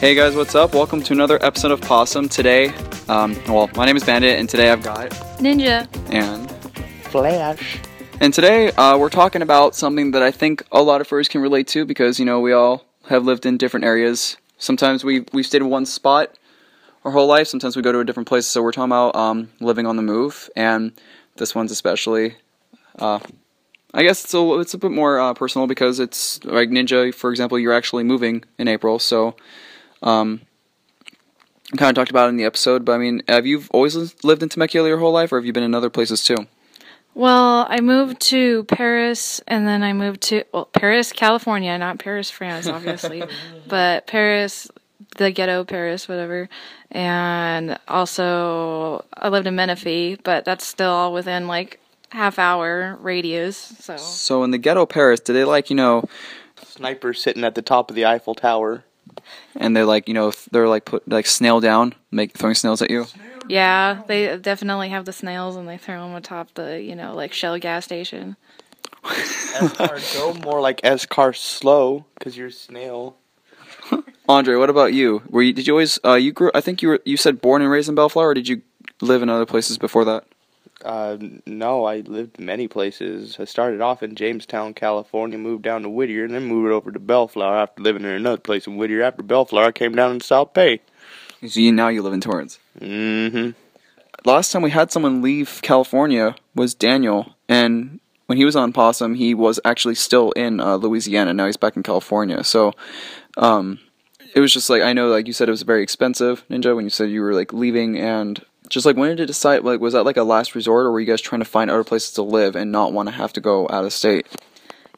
Hey guys, what's up? Welcome to another episode of Possum. Today, um, well, my name is Bandit, and today I've got Ninja. and Flash. and today uh, we're talking about something that I think a lot of furries can relate to because you know we all have lived in different areas. Sometimes we we've stayed in one spot our whole life. Sometimes we go to a different place. So we're talking about um, living on the move, and this one's especially. Uh, I guess it's a it's a bit more uh, personal because it's like Ninja, for example. You're actually moving in April, so um, kind of talked about it in the episode. But I mean, have you always lived in Temecula your whole life, or have you been in other places too? Well, I moved to Perris and then I moved to well, Perris, California, not Paris, France, obviously, but Perris, the ghetto Perris, whatever. And also I lived in Menifee, but that's still all within like half hour radius. So So in the ghetto Perris, do they like you know, Sniper sitting at the top of the Eiffel Tower. And they're like you know they're like put like snail down, make throwing snails at you? yeah, they definitely have the snails and they throw them atop the you know like Shell gas station. S car go more like S car slow because you're a snail. Andre, what about you? Were you did you always uh, you grew? I think you were you said born and raised in Bellflower, or did you live in other places before that? Uh, no, I lived many places. I started off in Jamestown, California, moved down to Whittier, and then moved over to Bellflower after living in another place in Whittier. After Bellflower, I came down in South Bay. So you, now you live in Torrance. Mm-hmm. last time we had someone leave California was Daniel, and when he was on Possum, he was actually still in uh, Louisiana. Now he's back in California. So, um, it was just like I know, like you said, it was very expensive, Ninja. When you said you were like leaving, and just like when did you decide? Like, was that like a last resort, or were you guys trying to find other places to live and not want to have to go out of state?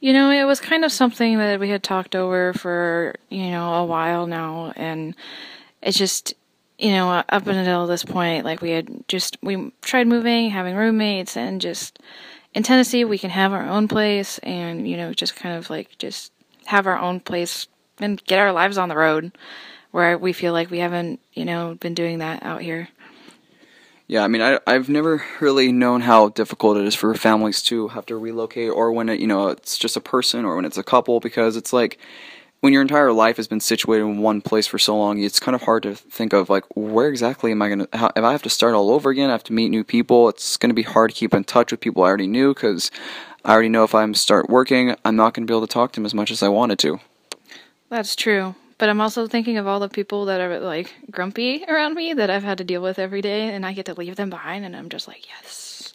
You know, it was kind of something that we had talked over for, you know, a while now. And it's just, you know, up until this point, like we had just, we tried moving, having roommates, and just in Tennessee, we can have our own place and, you know, just kind of like just have our own place and get our lives on the road where we feel like we haven't, you know, been doing that out here. Yeah, I mean, I I've never really known how difficult it is for families to have to relocate, or when it you know it's just a person, or when it's a couple, because it's like when your entire life has been situated in one place for so long, it's kind of hard to think of like where exactly am I gonna? How, if I have to start all over again, I have to meet new people. It's gonna be hard to keep in touch with people I already knew because I already know if I'm start working, I'm not gonna be able to talk to them as much as I wanted to. That's true. But I'm also thinking of all the people that are like grumpy around me that I've had to deal with every day, and I get to leave them behind, and I'm just like, yes.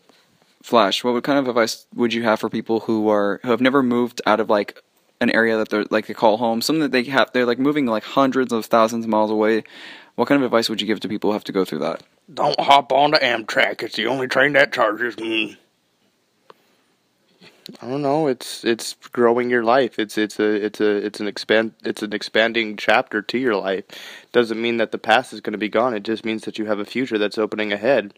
Flash, what kind of advice would you have for people who are who have never moved out of like an area that they're like they call home, something that they have they're like moving like hundreds of thousands of miles away? What kind of advice would you give to people who have to go through that? Don't hop on the Amtrak. It's the only train that charges. Mm. I don't know. It's it's growing your life. It's it's a it's a it's an expand it's an expanding chapter to your life. Doesn't mean that the past is going to be gone. It just means that you have a future that's opening ahead.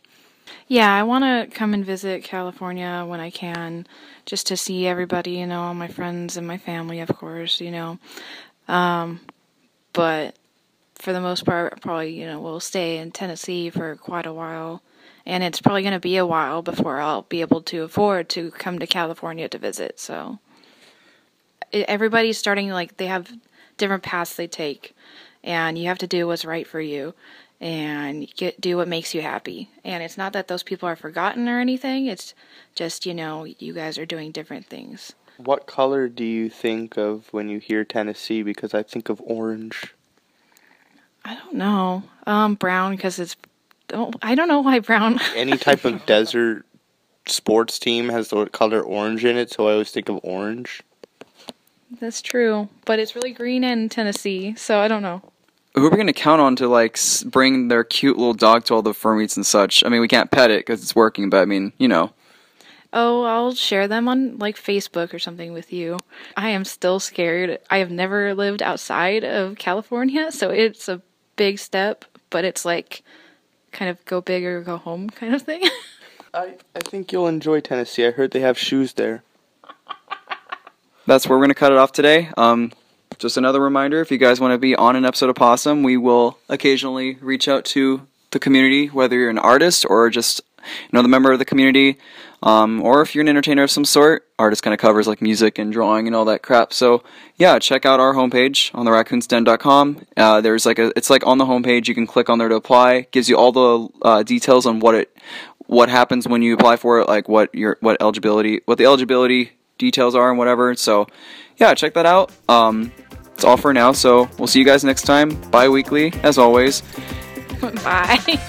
Yeah, I want to come and visit California when I can, just to see everybody, you know, all my friends and my family, of course, you know. Um, but for the most part, probably, you know, we'll stay in Tennessee for quite a while. And it's probably going to be a while before I'll be able to afford to come to California to visit. So everybody's starting, like, they have different paths they take. And you have to do what's right for you and get do what makes you happy. And it's not that those people are forgotten or anything. It's just, you know, you guys are doing different things. What color do you think of when you hear Tennessee? Because I think of orange. I don't know. Um brown because it's don't I don't know why brown. Any type of desert sports team has the color orange in it, so I always think of orange. That's true, but it's really green in Tennessee, so I don't know. Who are we going to count on to like bring their cute little dog to all the fur meets and such? I mean, we can't pet it because it's working, but I mean, you know. Oh, I'll share them on like Facebook or something with you. I am still scared. I have never lived outside of California, so it's a big step, but it's like kind of go big or go home kind of thing. I, I think you'll enjoy Tennessee. I heard they have shoes there. That's where we're going to cut it off today. Um, just another reminder if you guys want to be on an episode of Possum, we will occasionally reach out to the community, whether you're an artist or just another member of the community, um, or if you're an entertainer of some sort, artist kind of covers like music and drawing and all that crap. So yeah, check out our homepage on the raccoonsden.com. Uh, there's like a, it's like on the homepage. You can click on there to apply. Gives you all the uh, details on what it, what happens when you apply for it, like what your what eligibility, what the eligibility details are and whatever. So yeah, check that out. Um, it's all for now. So we'll see you guys next time, bi weekly as always. Bye.